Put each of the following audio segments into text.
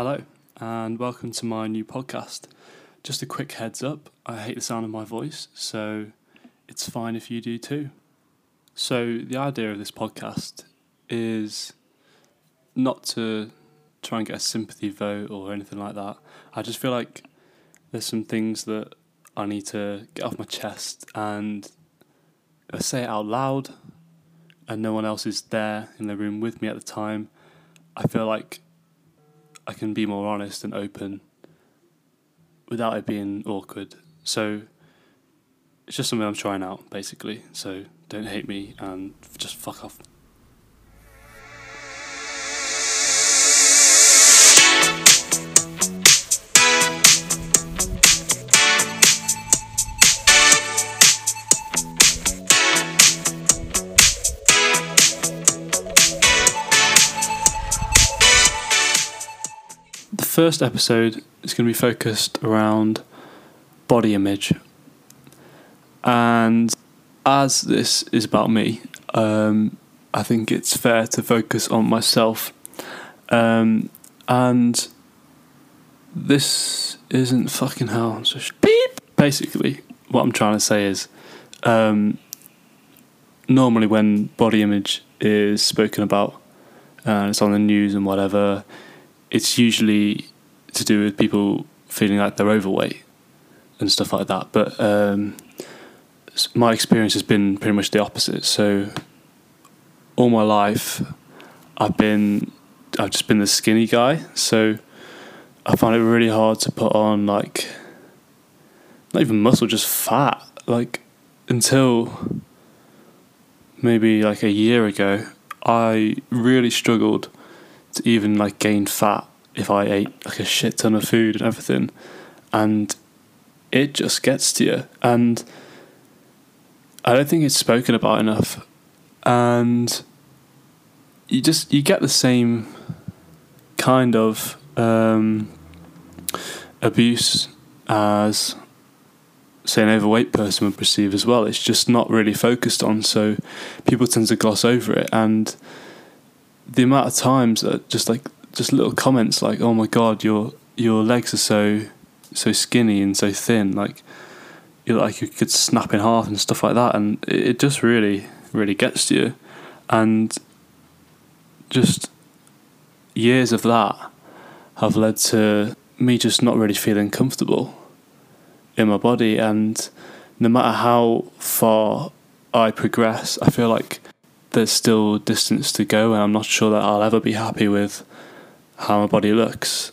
Hello, and welcome to my new podcast. Just a quick heads up I hate the sound of my voice, so it's fine if you do too. So, the idea of this podcast is not to try and get a sympathy vote or anything like that. I just feel like there's some things that I need to get off my chest, and I say it out loud and no one else is there in the room with me at the time, I feel like I can be more honest and open without it being awkward. So it's just something I'm trying out, basically. So don't hate me and just fuck off. First episode is going to be focused around body image. And as this is about me, um, I think it's fair to focus on myself. Um, and this isn't fucking hell. So sh- beep. Basically, what I'm trying to say is um, normally when body image is spoken about and it's on the news and whatever, it's usually to do with people feeling like they're overweight and stuff like that. But um, my experience has been pretty much the opposite. So all my life, I've been I've just been the skinny guy. So I find it really hard to put on like not even muscle, just fat. Like until maybe like a year ago, I really struggled to even like gain fat if I ate like a shit ton of food and everything, and it just gets to you. And I don't think it's spoken about enough, and you just you get the same kind of um, abuse as say an overweight person would perceive as well. It's just not really focused on, so people tend to gloss over it and the amount of times that just like just little comments like oh my god your your legs are so so skinny and so thin like you like you could snap in half and stuff like that and it, it just really really gets to you. And just years of that have led to me just not really feeling comfortable in my body and no matter how far I progress I feel like there's still distance to go, and I'm not sure that I'll ever be happy with how my body looks.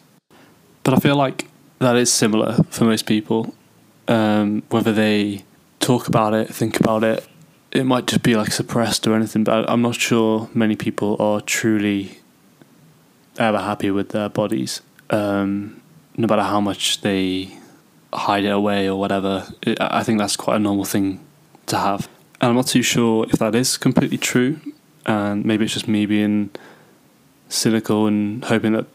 But I feel like that is similar for most people. Um, whether they talk about it, think about it, it might just be like suppressed or anything, but I'm not sure many people are truly ever happy with their bodies. Um, no matter how much they hide it away or whatever, it, I think that's quite a normal thing to have. And I'm not too sure if that is completely true, and maybe it's just me being cynical and hoping that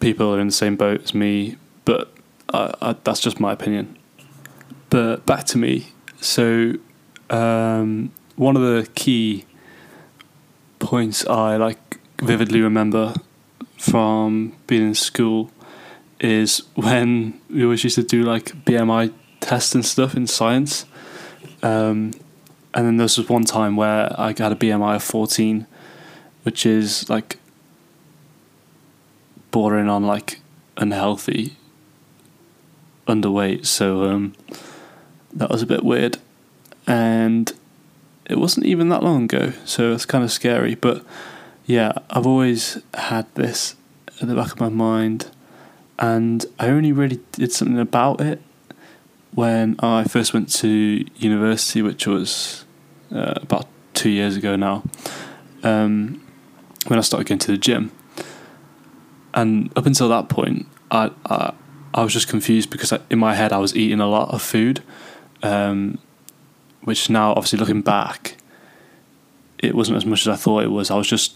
people are in the same boat as me. But I, I, that's just my opinion. But back to me. So um, one of the key points I like vividly remember from being in school is when we always used to do like BMI tests and stuff in science. Um, and then there was one time where I had a BMI of 14, which is like bordering on like unhealthy underweight. So um, that was a bit weird. And it wasn't even that long ago, so it's kind of scary. But yeah, I've always had this at the back of my mind, and I only really did something about it when I first went to university, which was uh, about two years ago now, um, when I started going to the gym. And up until that point, I I, I was just confused because I, in my head I was eating a lot of food, um, which now obviously looking back, it wasn't as much as I thought it was. I was just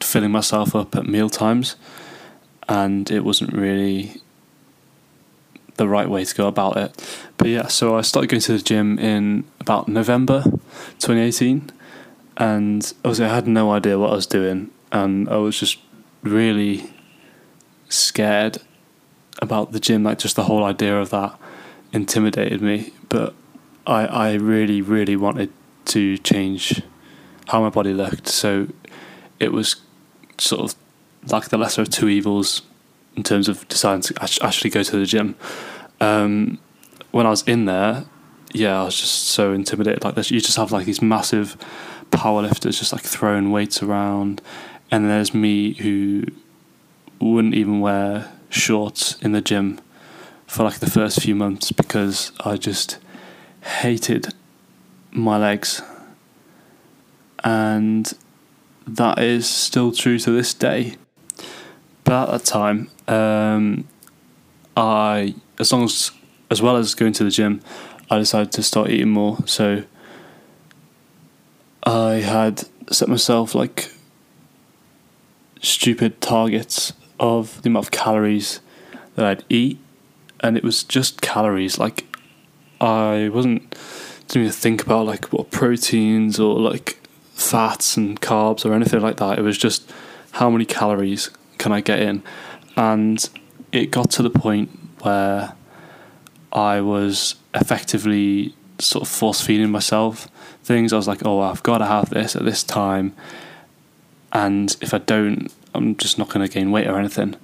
filling myself up at meal times, and it wasn't really the right way to go about it. But yeah, so I started going to the gym in about November 2018, and obviously I had no idea what I was doing, and I was just really scared about the gym. Like just the whole idea of that intimidated me. But I I really really wanted to change how my body looked. So it was sort of like the lesser of two evils in terms of deciding to actually go to the gym. Um, when I was in there, yeah, I was just so intimidated. Like you just have like these massive powerlifters just like throwing weights around, and there's me who wouldn't even wear shorts in the gym for like the first few months because I just hated my legs, and that is still true to this day. But at that time, um, I as long as as well as going to the gym, I decided to start eating more. So I had set myself like stupid targets of the amount of calories that I'd eat, and it was just calories. Like I wasn't didn't even think about like what proteins or like fats and carbs or anything like that. It was just how many calories can I get in, and it got to the point where I was effectively sort of force feeding myself things. I was like, oh, I've got to have this at this time, and if I don't, I'm just not going to gain weight or anything.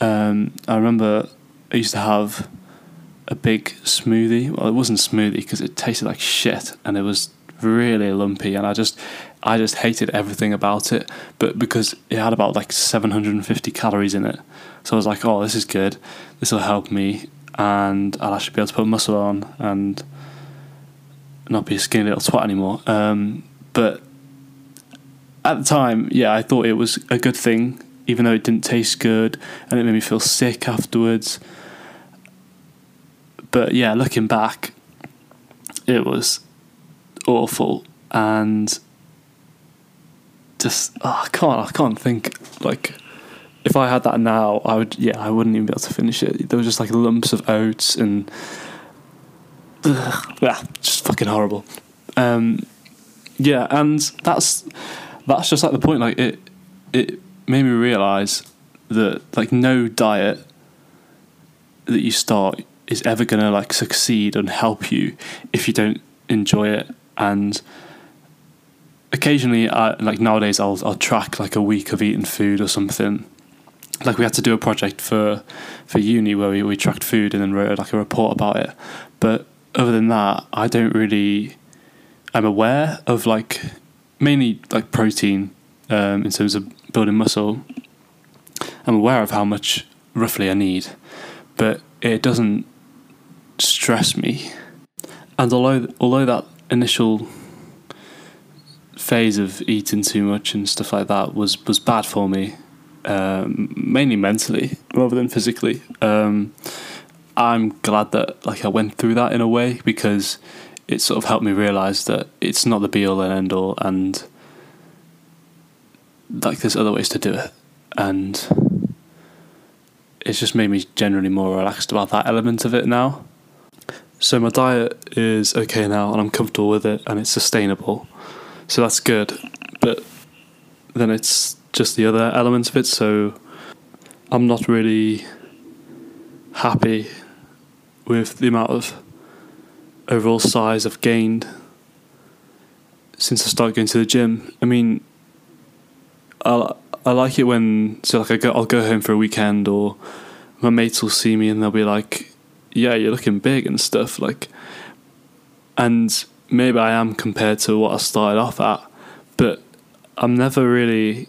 Um, I remember I used to have a big smoothie. Well, it wasn't smoothie because it tasted like shit, and it was really lumpy, and I just I just hated everything about it. But because it had about like 750 calories in it, so I was like, oh, this is good. This will help me, and I'll actually be able to put muscle on and not be a skinny little twat anymore. Um, but at the time, yeah, I thought it was a good thing, even though it didn't taste good and it made me feel sick afterwards. But yeah, looking back, it was awful and just oh, I can't I can't think like if I had that now I would yeah I wouldn't even be able to finish it. There was just like lumps of oats and ugh, yeah, just fucking horrible. Um, yeah, and that's that's just like the point. Like it it made me realize that like no diet that you start is ever gonna like succeed and help you if you don't enjoy it and occasionally I, like nowadays I'll I'll track like a week of eating food or something. Like we had to do a project for for uni where we, we tracked food and then wrote like a report about it. But other than that I don't really I'm aware of like mainly like protein um, in terms of building muscle. I'm aware of how much roughly I need but it doesn't stress me. And although although that initial phase of eating too much and stuff like that was was bad for me, um, mainly mentally rather than physically. Um, I'm glad that like I went through that in a way because it sort of helped me realize that it's not the be all and end all, and like there's other ways to do it, and it's just made me generally more relaxed about that element of it now. So my diet is okay now, and I'm comfortable with it, and it's sustainable. So that's good. But then it's just the other elements of it. So I'm not really happy with the amount of overall size I've gained since I started going to the gym. I mean, I I like it when so like I go I'll go home for a weekend or my mates will see me and they'll be like, yeah, you're looking big and stuff. Like, and maybe I am compared to what I started off at, but I'm never really.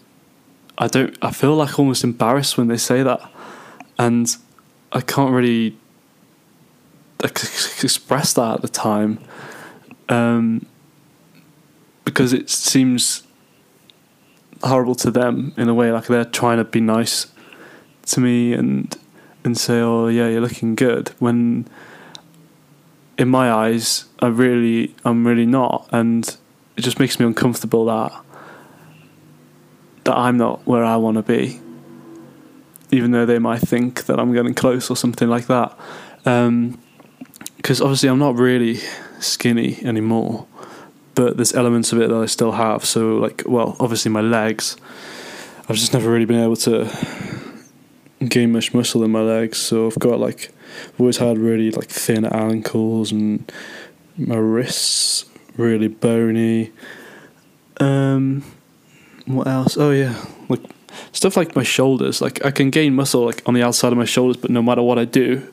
I don't. I feel like almost embarrassed when they say that, and I can't really express that at the time, um, because it seems horrible to them in a way. Like they're trying to be nice to me and and say, "Oh, yeah, you're looking good," when in my eyes, I really, I'm really not, and it just makes me uncomfortable that that I'm not where I want to be, even though they might think that I'm getting close or something like that. Because um, obviously, I'm not really skinny anymore, but there's elements of it that I still have. So, like, well, obviously, my legs, I've just never really been able to gain much muscle in my legs, so I've got like I've always had really like thin ankles and my wrists really bony. Um, what else? Oh yeah, like stuff like my shoulders. Like I can gain muscle like on the outside of my shoulders, but no matter what I do,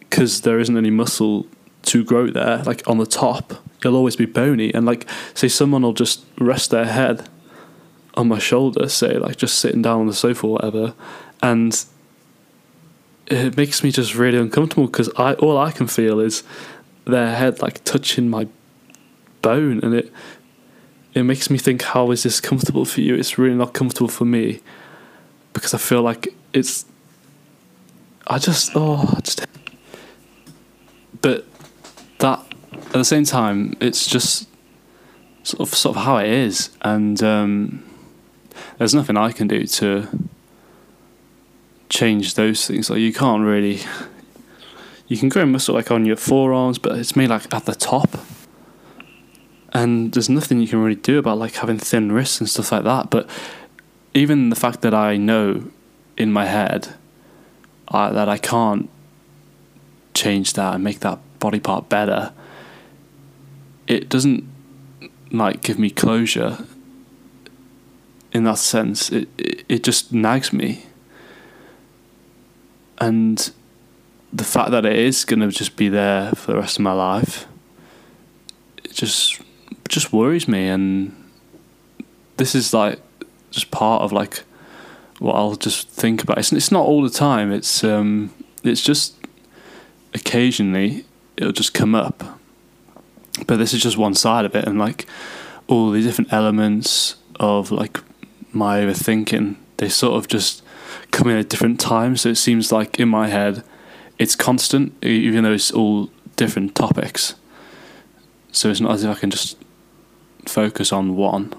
because there isn't any muscle to grow there, like on the top, you'll always be bony. And like, say someone will just rest their head on my shoulder, say like just sitting down on the sofa or whatever, and it makes me just really uncomfortable because I all I can feel is their head like touching my bone, and it it makes me think, how is this comfortable for you? It's really not comfortable for me because I feel like it's. I just oh I just. But that at the same time, it's just sort of sort of how it is, and um, there's nothing I can do to change those things. Like you can't really. You can grow muscle like on your forearms, but it's made like at the top and there's nothing you can really do about like having thin wrists and stuff like that. But even the fact that I know in my head uh, that I can't change that and make that body part better, it doesn't like give me closure. In that sense, it it, it just nags me, and the fact that it is gonna just be there for the rest of my life, it just just worries me and this is like just part of like what I'll just think about. It's it's not all the time. It's um it's just occasionally it'll just come up. But this is just one side of it and like all the different elements of like my overthinking, they sort of just come in at different times. So it seems like in my head it's constant, even though it's all different topics. So it's not as if I can just focus on one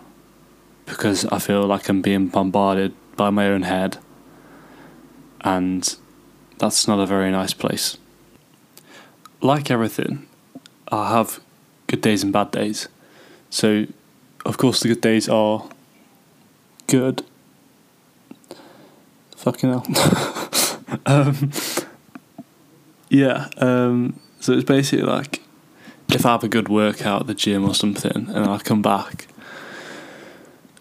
because I feel like I'm being bombarded by my own head, and that's not a very nice place. Like everything, I have good days and bad days. So, of course, the good days are good. Fucking hell. um, yeah, um, so it's basically like if I have a good workout at the gym or something, and I come back,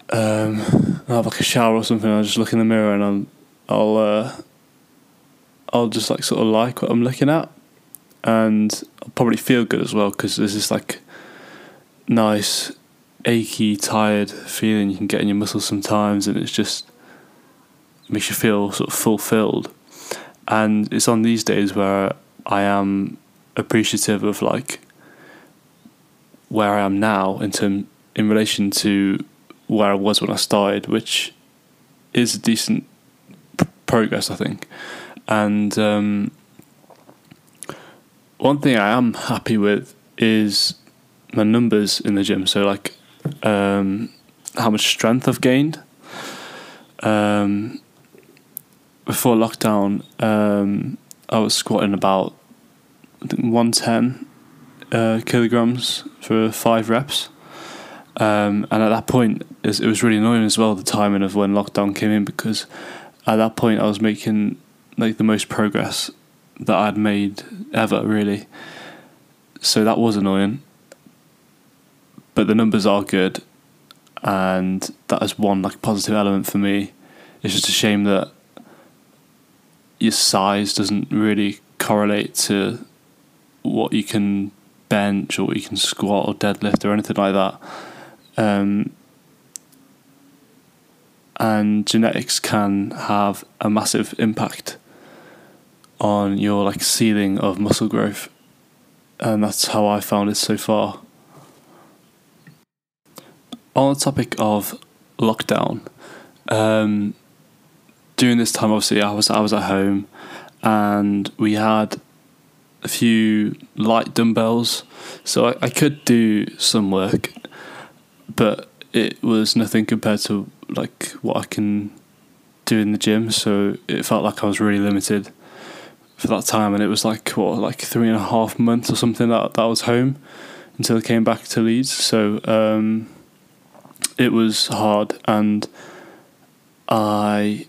um, I have like a shower or something, I just look in the mirror and I'm, I'll, uh, I'll just like sort of like what I'm looking at, and I'll probably feel good as well because there's this like nice, achy, tired feeling you can get in your muscles sometimes, and it's just makes you feel sort of fulfilled. And it's on these days where I am appreciative of like where I am now in term in relation to where I was when I started, which is a decent p- progress, I think. And um, one thing I am happy with is my numbers in the gym. So like um, how much strength I've gained. Um, before lockdown, um, I was squatting about one ten uh, kilograms for five reps. Um, and at that point, it was really annoying as well the timing of when lockdown came in because at that point I was making like the most progress that I'd made ever, really. So that was annoying. But the numbers are good, and that is one like positive element for me. It's just a shame that your size doesn't really correlate to what you can bench or you can squat or deadlift or anything like that. Um, and genetics can have a massive impact on your like ceiling of muscle growth, and that's how I found it so far. On the topic of lockdown, um, during this time, obviously, I was I was at home, and we had a few light dumbbells, so I, I could do some work, but it was nothing compared to like what I can do in the gym. So it felt like I was really limited for that time, and it was like what like three and a half months or something that that was home until I came back to Leeds. So um, it was hard, and I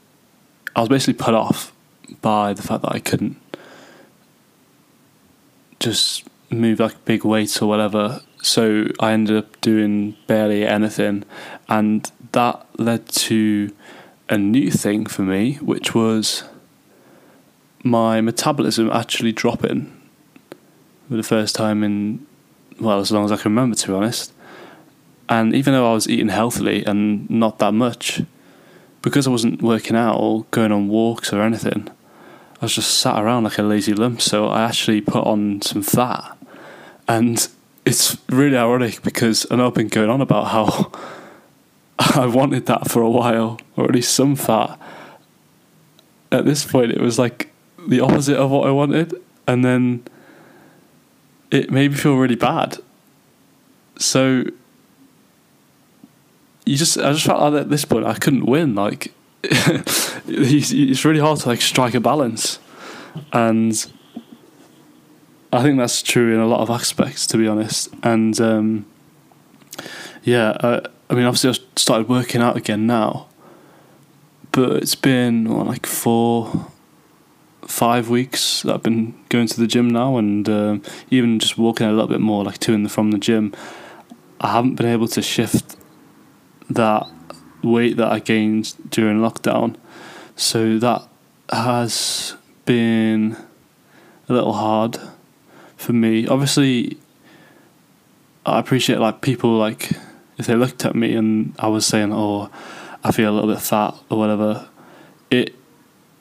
I was basically put off by the fact that I couldn't just move like big weights or whatever. So I ended up doing barely anything, and that led to a new thing for me, which was my metabolism actually dropping for the first time in well as long as I can remember to be honest. And even though I was eating healthily and not that much, because I wasn't working out or going on walks or anything, I was just sat around like a lazy lump. So I actually put on some fat, and it's really ironic because I know I've been going on about how I wanted that for a while, or at least some fat. At this point, it was like the opposite of what I wanted, and then it made me feel really bad. So you just, I just felt like at this point I couldn't win. Like it's really hard to like strike a balance, and I think that's true in a lot of aspects, to be honest. And um, yeah, uh, I mean, obviously, I've started working out again now, but it's been what, like four, five weeks that I've been going to the gym now, and um, even just walking a little bit more, like to and from the gym. I haven't been able to shift that weight that I gained during lockdown, so that has been a little hard for me. Obviously, I appreciate like people like if they looked at me and I was saying, "Oh, I feel a little bit fat" or whatever, it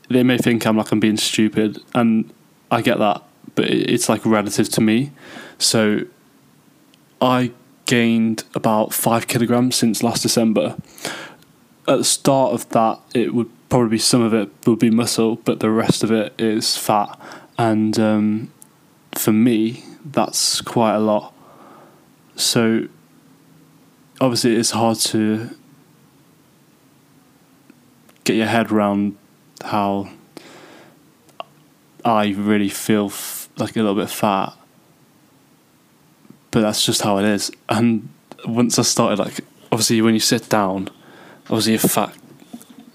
they may think I'm like I'm being stupid, and I get that, but it's like relative to me. So, I gained about five kilograms since last December. At the start of that, it would probably some of it would be muscle, but the rest of it is fat, and um, for me, that's quite a lot. So obviously, it's hard to get your head around how I really feel f- like a little bit fat, but that's just how it is. And once I started, like, obviously, when you sit down, obviously, you're fat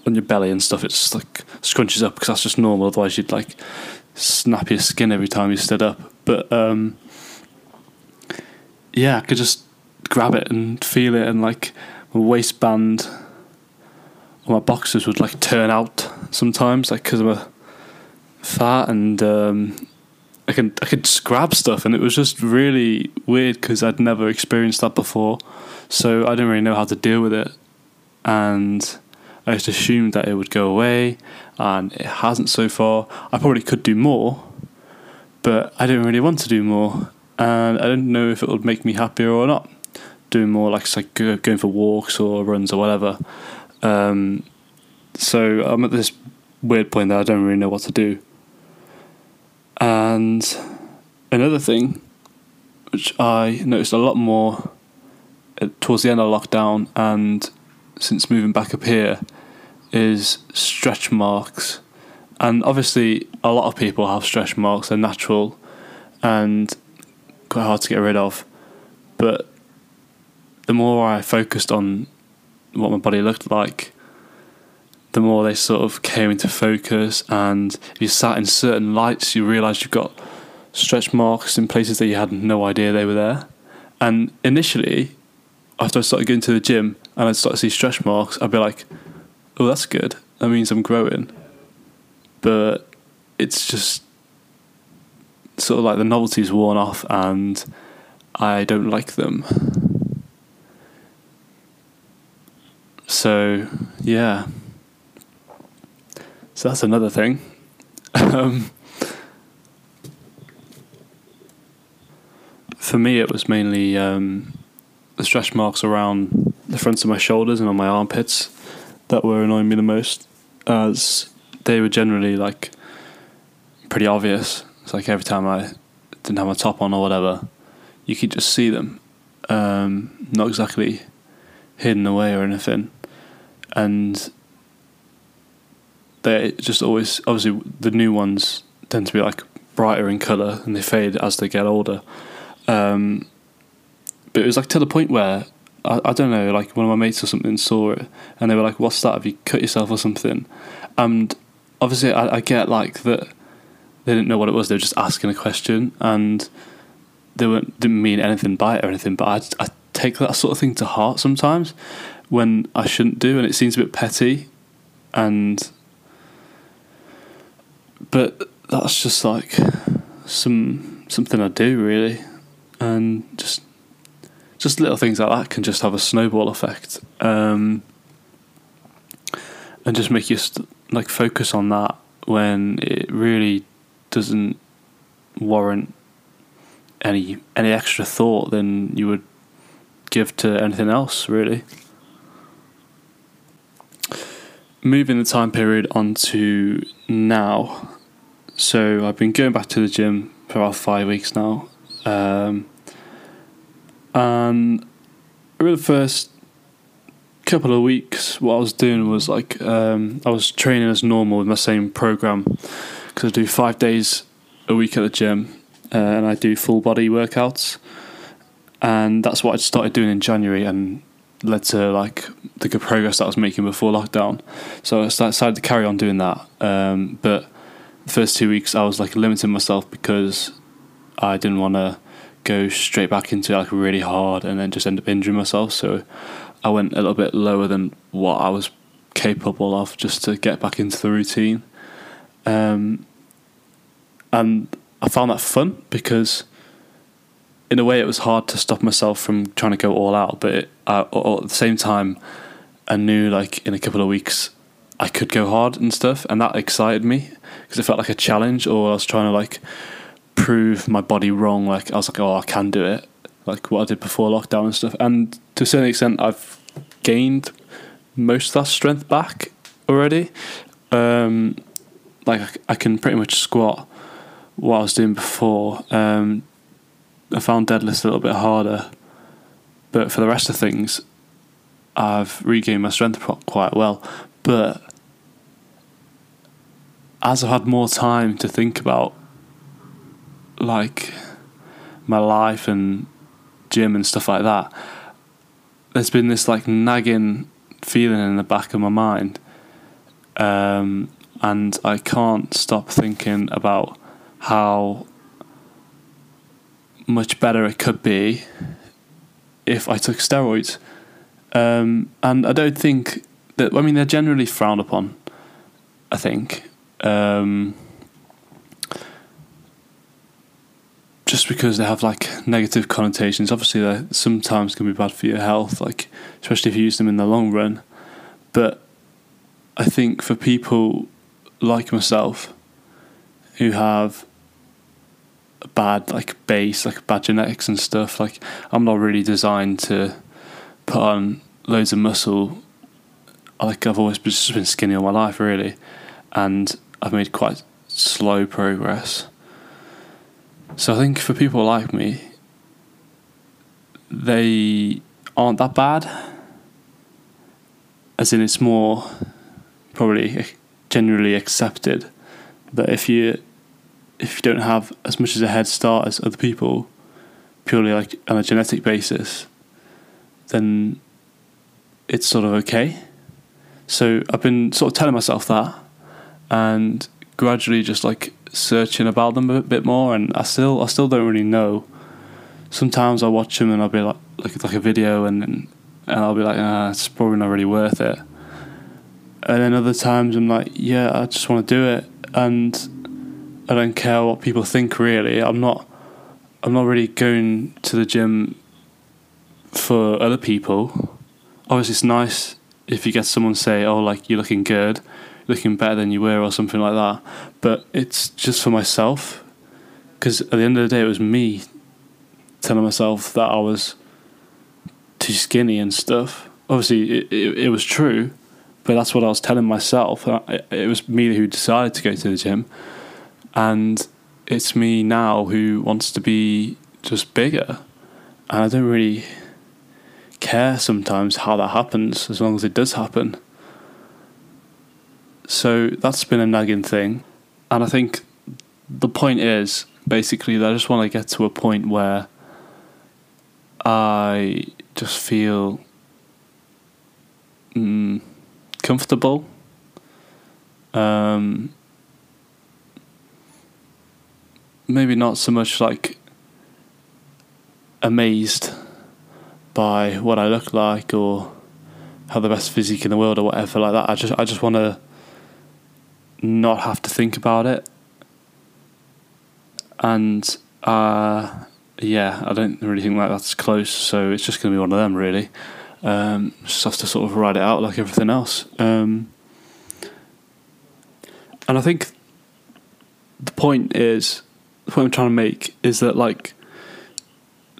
on your belly and stuff, it's like scrunches up because that's just normal. Otherwise, you'd like snap your skin every time you stood up. But um, yeah, I could just grab it and feel it, and like my waistband or my boxers would like turn out sometimes, like because I'm a fat and um, I can I could grab stuff, and it was just really weird because I'd never experienced that before, so I didn't really know how to deal with it, and I just assumed that it would go away, and it hasn't so far. I probably could do more, but I didn't really want to do more, and I didn't know if it would make me happier or not. Doing more like like going for walks or runs or whatever. Um, so I'm at this weird point that I don't really know what to do. And another thing, which I noticed a lot more towards the end of lockdown and since moving back up here, is stretch marks. And obviously, a lot of people have stretch marks, they're natural and quite hard to get rid of. But the more I focused on what my body looked like, the more they sort of came into focus. And if you sat in certain lights, you realised you've got stretch marks in places that you had no idea they were there. And initially, after I started going to the gym and I'd start to see stretch marks, I'd be like, oh, that's good. That means I'm growing but it's just sort of like the novelty's worn off and I don't like them. So, yeah. So that's another thing. um, for me, it was mainly um, the stretch marks around the fronts of my shoulders and on my armpits that were annoying me the most, as they were generally like pretty obvious. It's like every time I didn't have my top on or whatever, you could just see them. Um, not exactly hidden away or anything. And they just always, obviously, the new ones tend to be like brighter in colour and they fade as they get older. Um, but it was like to the point where I, I don't know, like one of my mates or something saw it and they were like, "What's that? Have you cut yourself or something?" And obviously I, I get like that they didn't know what it was. They were just asking a question and they weren't didn't mean anything by it or anything. But I I take that sort of thing to heart sometimes when I shouldn't do, and it seems a bit petty, and but that's just like some something I do really, and just just little things like that can just have a snowball effect, um, and just make you st- like focus on that when it really doesn't warrant any any extra thought than you would give to anything else really. Moving the time period on to now, so I've been going back to the gym for about five weeks now, um, and over the first couple of weeks, what I was doing was like um, I was training as normal with my same program. Because I do five days a week at the gym uh, and I do full body workouts, and that's what I started doing in January and led to like the good progress that I was making before lockdown. So I decided to carry on doing that, um, but the first two weeks I was like limiting myself because I didn't want to go straight back into like really hard and then just end up injuring myself. So I went a little bit lower than what I was capable of just to get back into the routine. Um, and I found that fun because, in a way, it was hard to stop myself from trying to go all out. But it, uh, at the same time, I knew like in a couple of weeks I could go hard and stuff, and that excited me because it felt like a challenge, or I was trying to like prove my body wrong. Like I was like, oh, I can do it, like what I did before lockdown and stuff. And to a certain extent, I've gained most of that strength back already. Um, like I can pretty much squat what I was doing before. Um, I found deadlifts a little bit harder, but for the rest of things, I've regained my strength quite well. But as I've had more time to think about, like my life and gym and stuff like that, there's been this like nagging feeling in the back of my mind, um, and I can't stop thinking about how much better it could be if I took steroids. Um, and I don't think that, I mean, they're generally frowned upon, I think. Um, just because they have like negative connotations. Obviously, they sometimes can be bad for your health, like especially if you use them in the long run. But I think for people like myself who have a bad like base, like bad genetics and stuff. Like I'm not really designed to put on loads of muscle. Like I've always just been skinny all my life, really, and I've made quite slow progress. So I think for people like me, they aren't that bad. As in, it's more probably generally accepted. that if you if you don't have as much as a head start as other people, purely like on a genetic basis, then it's sort of okay. So I've been sort of telling myself that, and gradually just like searching about them a bit more. And I still I still don't really know. Sometimes I watch them and I'll be like like like a video and and I'll be like, ah, it's probably not really worth it. And then other times I'm like, yeah, I just want to do it, and I don't care what people think. Really, I'm not. I'm not really going to the gym for other people. Obviously, it's nice if you get someone say, "Oh, like you're looking good, looking better than you were," or something like that. But it's just for myself, because at the end of the day, it was me telling myself that I was too skinny and stuff. Obviously, it, it, it was true, but that's what I was telling myself. It was me who decided to go to the gym and it's me now who wants to be just bigger and I don't really care sometimes how that happens as long as it does happen so that's been a nagging thing and I think the point is basically that I just want to get to a point where I just feel mm, comfortable Um, maybe not so much like amazed by what I look like or have the best physique in the world or whatever like that. I just I just want to not have to think about it. And uh, yeah, I don't really think like that's close. So it's just going to be one of them really. Um, just have to sort of ride it out like everything else. Um, and I think the point is the point I'm trying to make is that like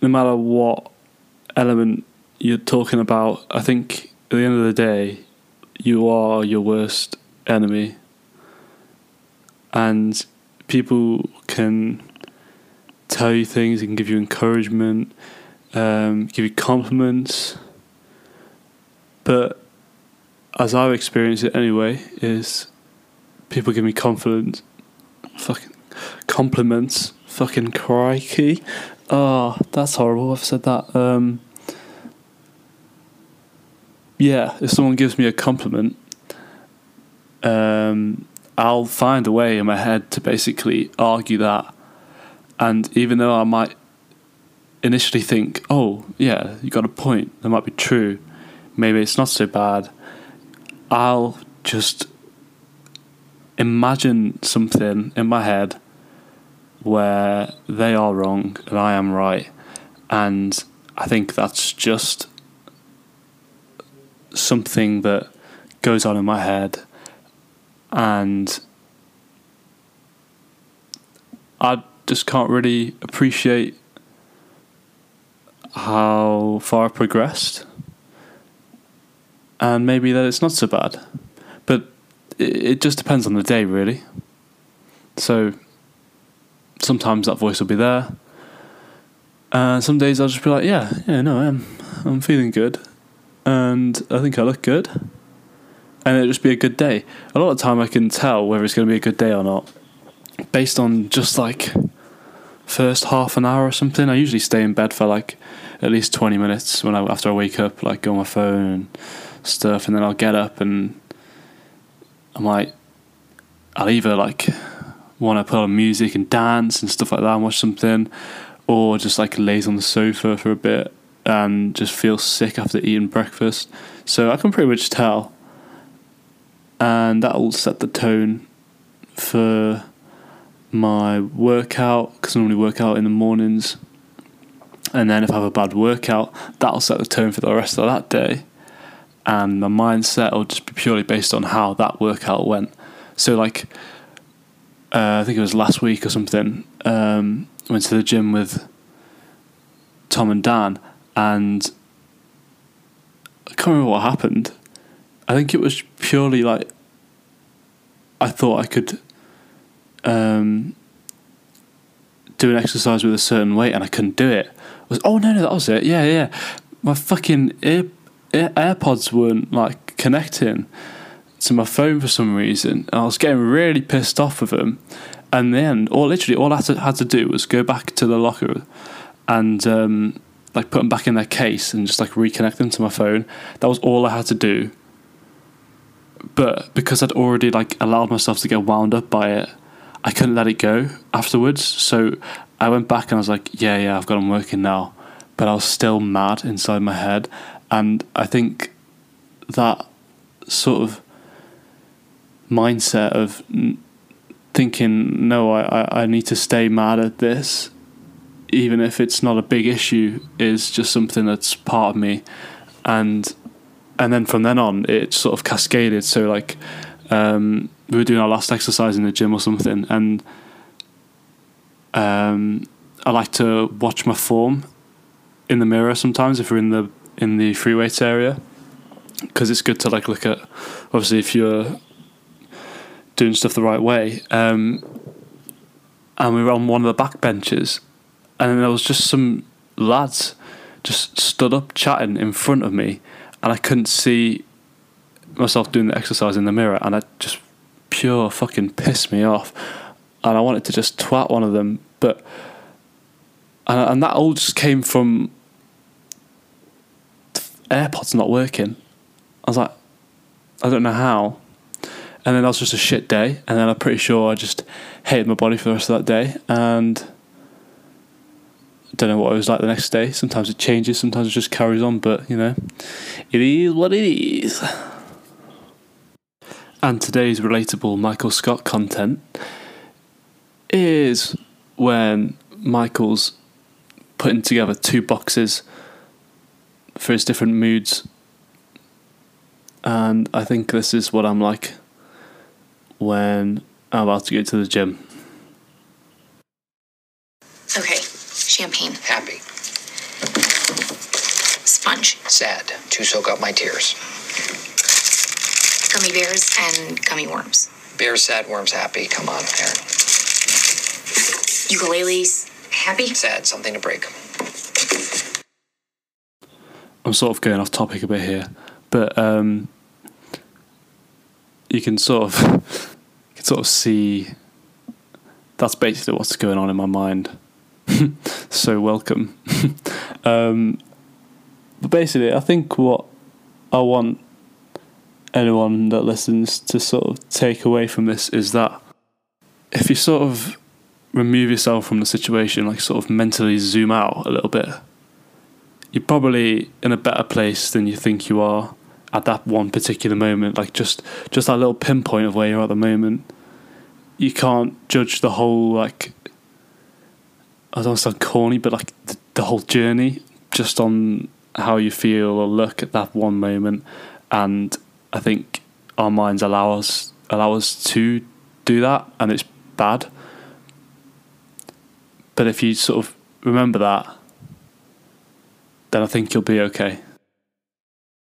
no matter what element you're talking about, I think at the end of the day, you are your worst enemy. And people can tell you things, they can give you encouragement, um, give you compliments. But as I've experienced it anyway, is people give me confidence, fucking compliments, fucking crikey. Oh, that's horrible. I've said that. Um, yeah, if someone gives me a compliment, um, I'll find a way in my head to basically argue that. And even though I might initially think, oh, yeah, you got a point, that might be true, maybe it's not so bad, I'll just imagine something in my head where they are wrong and I am right. And I think that's just something that goes on in my head and I just can't really appreciate how far I've progressed. And maybe that it's not so bad. But it just depends on the day really. So sometimes that voice will be there. And some days I'll just be like yeah yeah no I'm I'm feeling good. And I think I look good. And it'll just be a good day. A lot of time, I can tell whether it's going to be a good day or not based on just like first half an hour or something. I usually stay in bed for like at least twenty minutes when I after I wake up, like go on my phone and stuff, and then I'll get up and I might I'll either like want to put on music and dance and stuff like that and watch something, or just like laze on the sofa for a bit and just feel sick after eating breakfast. So I can pretty much tell. And that'll set the tone for my workout because I normally work out in the mornings. And then if I have a bad workout, that'll set the tone for the rest of that day. And my mindset will just be purely based on how that workout went. So, like, uh, I think it was last week or something, um, I went to the gym with Tom and Dan, and I can't remember what happened. I think it was purely like I thought I could um, do an exercise with a certain weight and I couldn't do it. I was oh no no that was it yeah yeah my fucking ear, ear, AirPods weren't like connecting to my phone for some reason. And I was getting really pissed off with them. And then, or literally, all I had to, had to do was go back to the locker and um, like put them back in their case and just like reconnect them to my phone. That was all I had to do. But because I'd already like allowed myself to get wound up by it, I couldn't let it go afterwards. So I went back and I was like, yeah, yeah, I've got them working now. But I was still mad inside my head. And I think that sort of mindset of thinking, no, I, I need to stay mad at this even if it's not a big issue, is just something that's part of me, and and then from then on, it sort of cascaded. So like, um, we were doing our last exercise in the gym or something, and um, I like to watch my form in the mirror sometimes if we're in the in the free weights area, because it's good to like look at. Obviously, if you're doing stuff the right way. Um, and we were on one of the back benches and there was just some lads just stood up chatting in front of me, and I couldn't see myself doing the exercise in the mirror, and it just pure fucking pissed me off, and I wanted to just twat one of them, but and, and that all just came from AirPods not working. I was like, I don't know how, and then that was just a shit day, and then I'm pretty sure I just hated my body for the rest of that day, and don't know what it was like the next day. Sometimes it changes, sometimes it just carries on, but you know, it is what it is. And today's relatable Michael Scott content is when Michael's putting together two boxes for his different moods. And I think this is what I'm like when I'm about to go to the gym. Okay, champagne, Happy. sponge, Sad. To soak up my tears. gummy bears, and gummy worms. Bears sad, worms happy. Come on, Erin. Ukuleles, happy? Sad, something to break. I'm sort of going off topic a bit here, but um, you can sort of you can sort of see that's basically what's going on in my mind. so welcome. um, but basically, I think what I want anyone that listens to sort of take away from this is that if you sort of remove yourself from the situation, like sort of mentally zoom out a little bit, you're probably in a better place than you think you are at that one particular moment. Like just just that little pinpoint of where you're at the moment. You can't judge the whole like. I don't sound corny, but like the, the whole journey just on how you feel or look at that one moment, and I think our minds allow us allow us to do that, and it's bad. But if you sort of remember that, then I think you'll be okay.